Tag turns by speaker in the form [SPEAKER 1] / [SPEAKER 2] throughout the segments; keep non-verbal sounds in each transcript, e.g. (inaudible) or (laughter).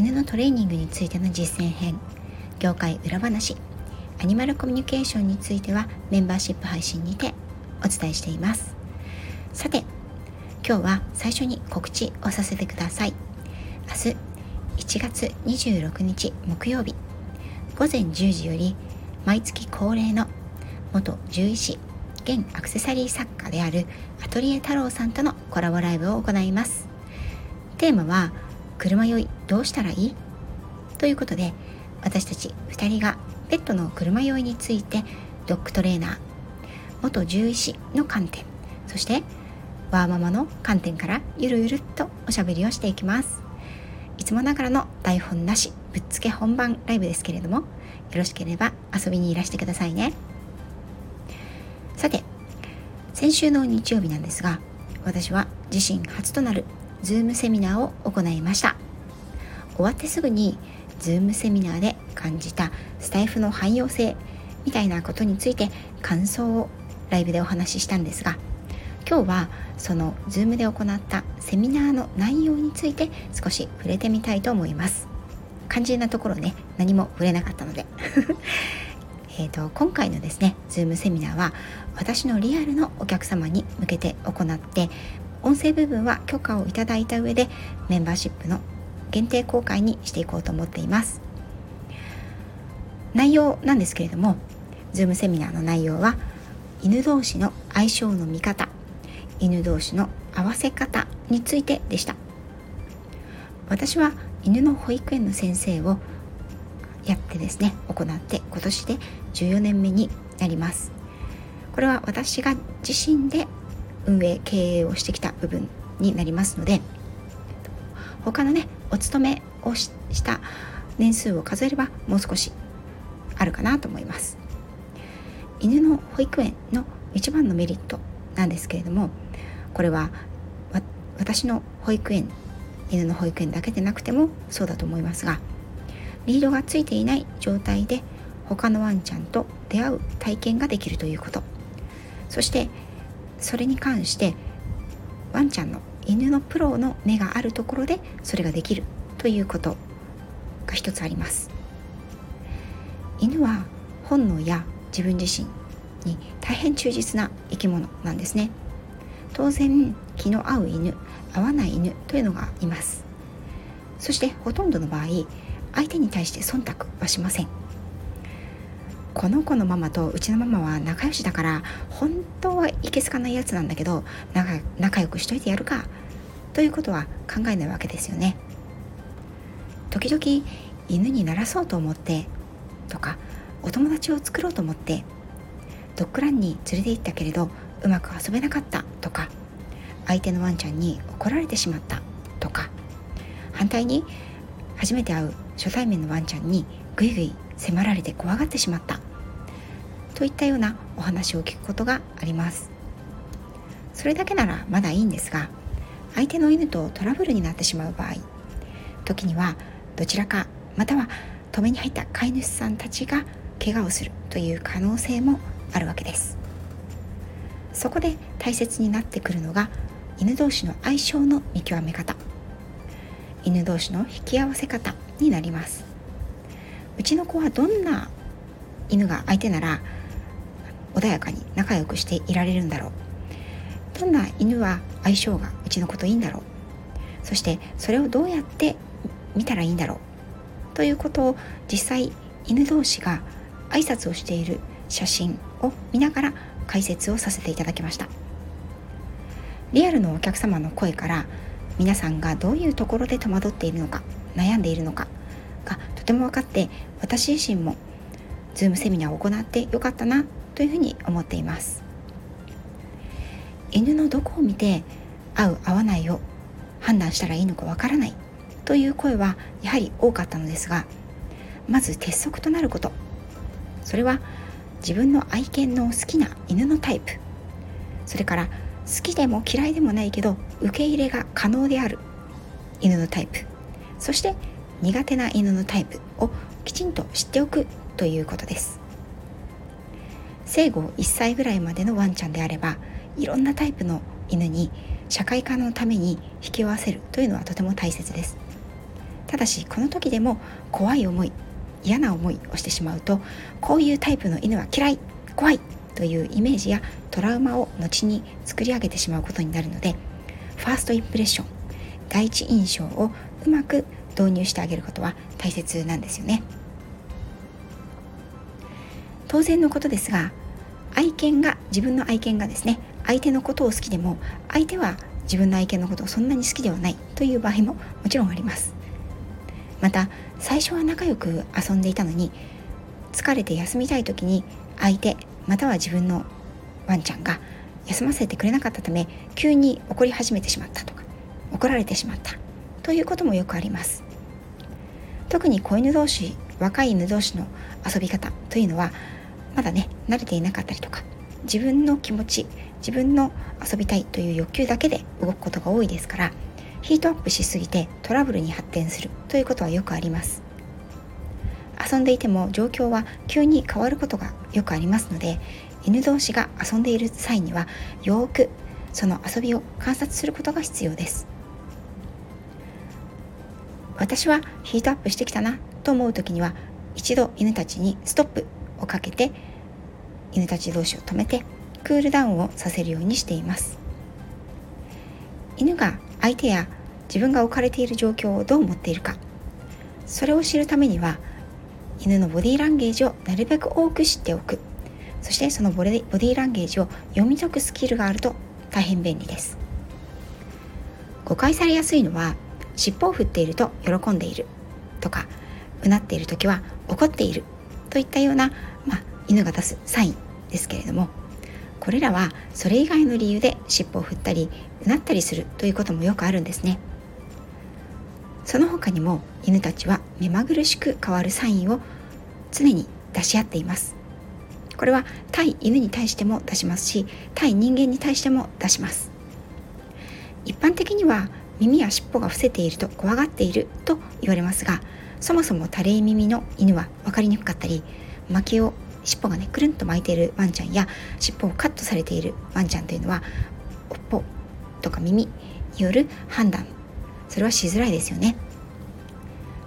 [SPEAKER 1] 犬のトレーニングについての実践編業界裏話アニマルコミュニケーションについてはメンバーシップ配信にてお伝えしています。さて今日は最初に告知をさせてください。明日1月26日木曜日午前10時より毎月恒例の元獣医師現アクセサリー作家であるアトリエ太郎さんとのコラボライブを行います。テーマは車酔いどうしたらいい？ということで私たち2人がペットの車酔いについてドッグトレーナー元獣医師の観点そしてワーママの観点からゆるゆるっとおしゃべりをしていきます。いつもながらの台本なしぶっつけ本番ライブですけれどもよろしければ遊びにいらしてくださいね。さて先週の日曜日なんですが私は自身初となる Zoom セミナーを行いました。終わってすぐに Zoom セミナーで感じたスタイフの汎用性みたいなことについて感想をライブでお話ししたんですが今日はその Zoom で行ったセミナーの内容について少し触れてみたいと思います。肝心なところね何も触れなかったので。(laughs) えと今回のですね Zoom セミナーは私のリアルのお客様に向けて行って音声部分は許可をいただいた上でメンバーシップの限定公開にしていこうと思っています。内容なんですけれども Zoom セミナーの内容は犬同士の相性の見方犬同士の合わせ方についてでした。私は犬の保育園の先生をやってですね行って今年で14年目になります。これは私が自身で運営経営をしてきた部分になりますので他のねお勤めをした年数を数えればもう少しあるかなと思います。犬の保育園の一番のメリットなんですけれどもこれは私の保育園犬の保育園だけでなくてもそうだと思いますがリードがついていない状態で他のワンちゃんと出会う体験ができるということ。そしてそれに関してワンちゃんの犬のプロの目があるところでそれができるということが一つあります。犬は本能や自分自身に大変忠実な生き物なんですね。当然気の合う犬合わない犬というのがいます。そしてほとんどの場合相手に対して忖度はしません。この子のママとうちのママは仲良しだから本当はいけすかないやつなんだけど仲仲良くしといてやるかということは考えないわけですよね。時々犬にならそうと思ってとかお友達を作ろうと思ってドッグランに連れて行ったけれどうまく遊べなかったとか相手のワンちゃんに怒られてしまったとか反対に初めて会う初対面のワンちゃんにぐいぐい迫られて怖がってしまった。といったようなお話を聞くことがあります。それだけならまだいいんですが相手の犬とトラブルになってしまう場合時にはどちらかまたは止めに入った飼い主さんたちが怪我をするという可能性もあるわけです。そこで大切になってくるのが犬同士の相性の見極め方。犬同士の引き合わせ方になります。うちの子はどんな犬が相手なら穏やかに仲良くしていられるんだろう。どんな犬は相性がうちの子といいんだろう。そしてそれをどうやって見たらいいんだろう。ということを実際犬同士が挨拶をしている写真を見ながら解説をさせていただきました。リアルのお客様の声から皆さんがどういうところで戸惑っているのか悩んでいるのかがとても分かって私自身も Zoom セミナーを行ってよかったなというふうに思っています。犬のどこを見て合う合わないを判断したらいいのかわからないという声はやはり多かったのですがまず鉄則となること。それは自分の愛犬の好きな犬のタイプ。それから好きでも嫌いでもないけど受け入れが可能である犬のタイプ。そして苦手な犬のタイプをきちんと知っておくということです。生後1歳ぐらいまでのワンちゃんであればいろんなタイプの犬に社会化のために引き合わせるというのはとても大切です。ただしこの時でも怖い思い嫌な思いをしてしまうとこういうタイプの犬は嫌い怖いというイメージやトラウマを後に作り上げてしまうことになるのでファーストインプレッション第一印象をうまく導入してあげることは大切なんですよね。当然のことですが愛犬が自分の愛犬がですね相手のことを好きでも相手は自分の愛犬のことをそんなに好きではないという場合ももちろんあります。また最初は仲良く遊んでいたのに疲れて休みたい時に相手または自分のワンちゃんが休ませてくれなかったため急に怒り始めてしまったとか怒られてしまったということもよくあります。特に子犬同士若い犬同士の遊び方というのはまだね慣れていなかったりとか自分の気持ち自分の遊びたいという欲求だけで動くことが多いですからヒートアップしすぎてトラブルに発展するということはよくあります。遊んでいても状況は急に変わることがよくありますので犬同士が遊んでいる際にはよくその遊びを観察することが必要です。私はヒートアップしてきたなと思う時には一度犬たちにストップをかけて犬たち同士を止めてクールダウンをさせるようにしています。犬が相手や自分が置かれている状況をどう思っているかそれを知るためには犬のボディーランゲージをなるべく多く知っておく。そしてそのボディーランゲージを読み解くスキルがあると大変便利です。誤解されやすいのは尻尾を振っていると喜んでいるとかうなっている時は怒っているといったような、まあ、犬が出すサインですけれどもこれらはそれ以外の理由で尻尾を振ったりうなったりするということもよくあるんですね。その他にも犬たちは目まぐるしく変わるサインを常に出し合っています。これは対犬に対しても出しますし対人間に対しても出します。一般的には耳や尻尾が伏せていると怖がっていると言われますがそもそも垂れ耳の犬は分かりにくかったり巻きを尻尾がねくるんと巻いているワンちゃんや尻尾をカットされているワンちゃんというのは尾っぽとか耳による判断それはしづらいですよね。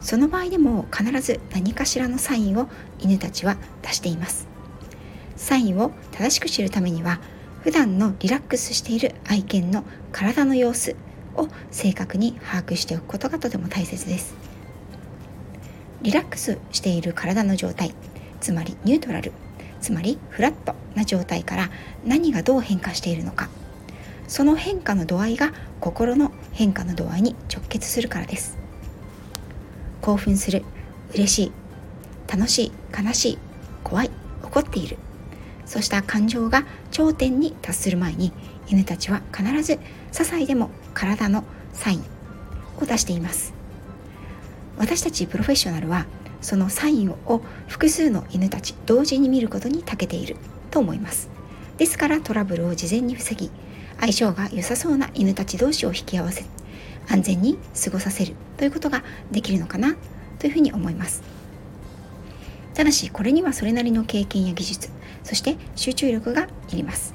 [SPEAKER 1] その場合でも必ず何かしらのサインを犬たちは出しています。サインを正しく知るためには普段のリラックスしている愛犬の体の様子を正確に把握しておくことがとても大切です。リラックスしている体の状態つまりニュートラルつまりフラットな状態から何がどう変化しているのか。その変化の度合いが心の変化の度合いに直結するからです。興奮する嬉しい楽しい悲しい怖い怒っている。そうした感情が頂点に達する前に犬たちは必ず些細でも体のサインを出しています。私たちプロフェッショナルはそのサインを複数の犬たち同時に見ることに長けていると思います。ですからトラブルを事前に防ぎ相性が良さそうな犬たち同士を引き合わせ安全に過ごさせるということができるのかなというふうに思います。ただしこれにはそれなりの経験や技術そして集中力がいります。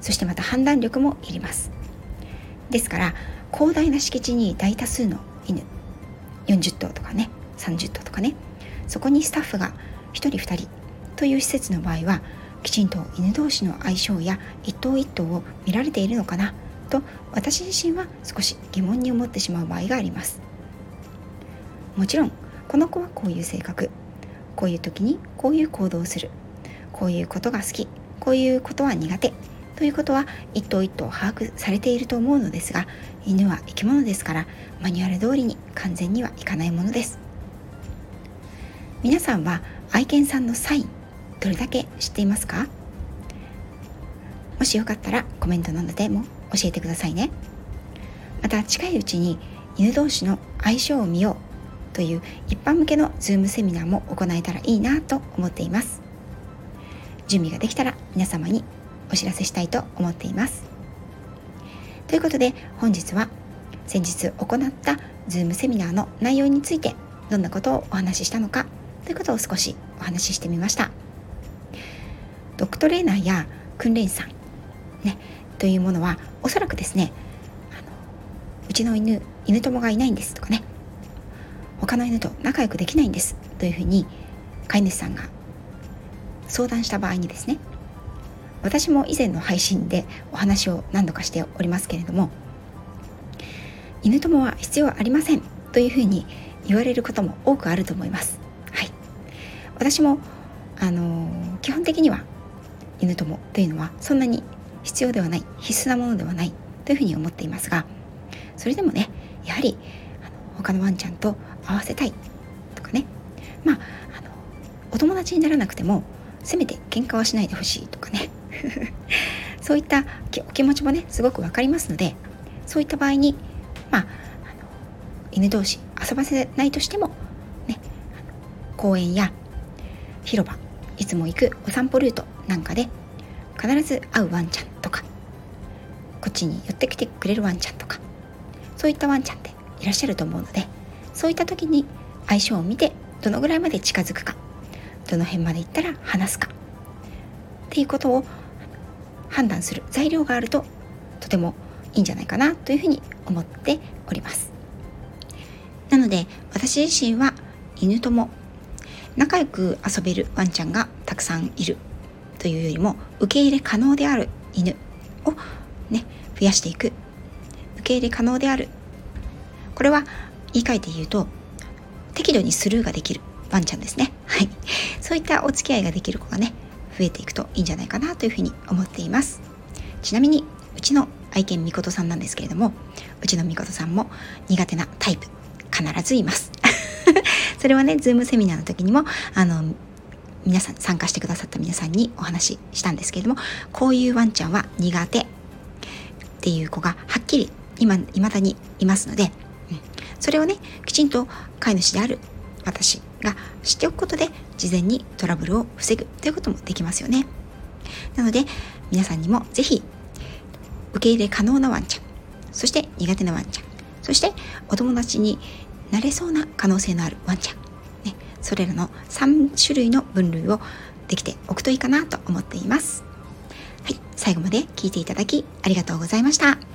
[SPEAKER 1] そしてまた判断力もいります。ですから広大な敷地に大多数の犬40頭とかね30頭とかねそこにスタッフが1人2人という施設の場合はきちんと犬同士の相性や一頭一頭を見られているのかなと私自身は少し疑問に思ってしまう場合があります。もちろんこの子はこういう性格。こういう時にこういう行動をする。こういうことが好き。こういうことは苦手。ということは一頭一頭把握されていると思うのですが犬は生き物ですからマニュアル通りに完全にはいかないものです。皆さんは愛犬さんのサインどれだけ知っていますか？もしよかったらコメントなどでも教えてくださいね。また近いうちに犬同士の相性を見ようという一般向けの Zoom セミナーも行えたらいいなと思っています。準備ができたら皆様にお知らせしたいと思っています。ということで本日は先日行った Zoom セミナーの内容についてどんなことをお話ししたのかということを少しお話ししてみましたドッグトレーナーや訓練士さん、ね、というものはおそらくですねあのうちの犬犬友がいないんですとかね他の犬と仲良くできないんですというふうに飼い主さんが相談した場合にですね私も以前の配信でお話を何度かしておりますけれども犬友は必要ありませんというふうに言われることも多くあると思います。私もあの、基本的には犬友というのはそんなに必要ではない必須なものではないというふうに思っていますがそれでもねやはりあの他のワンちゃんと合わせたいとかねまああのお友達にならなくてもせめて喧嘩はしないでほしいとかね (laughs) そういったお気持ちもねすごく分かりますのでそういった場合にまあ、あの犬同士遊ばせないとしても、ね、公園や広場。いつも行くお散歩ルートなんかで必ず会うワンちゃんとか。こっちに寄ってきてくれるワンちゃんとか。そういったワンちゃんっていらっしゃると思うのでそういった時に相性を見てどのぐらいまで近づくか。どの辺まで行ったら話すか。っていうことを判断する。材料があるととてもいいんじゃないかなというふうに思っております。なので私自身は犬とも仲良く遊べるワンちゃんがたくさんいるというよりも受け入れ可能である犬をね増やしていく受け入れ可能である。これは言い換えて言うと適度にスルーができるワンちゃんですね。(laughs) はい。そういったお付き合いができる子がね増えていくといいんじゃないかなというふうに思っています。ちなみにうちの愛犬みことさんなんですけれどもうちのみことさんも苦手なタイプ必ずいます。それはねズームセミナーの時にもあの皆さん参加してくださった皆さんにお話ししたんですけれどもこういうワンちゃんは苦手っていう子がはっきり今未だにいますので、うん、それをねきちんと飼い主である私が知っておくことで事前にトラブルを防ぐということもできますよね。なので皆さんにも是非受け入れ可能なワンちゃんそして苦手なワンちゃんそしてお友達になれそうな可能性のあるワンちゃん、ね、それらの3種類の分類をできておくといいかなと思っています。はい、最後まで聞いていただきありがとうございました。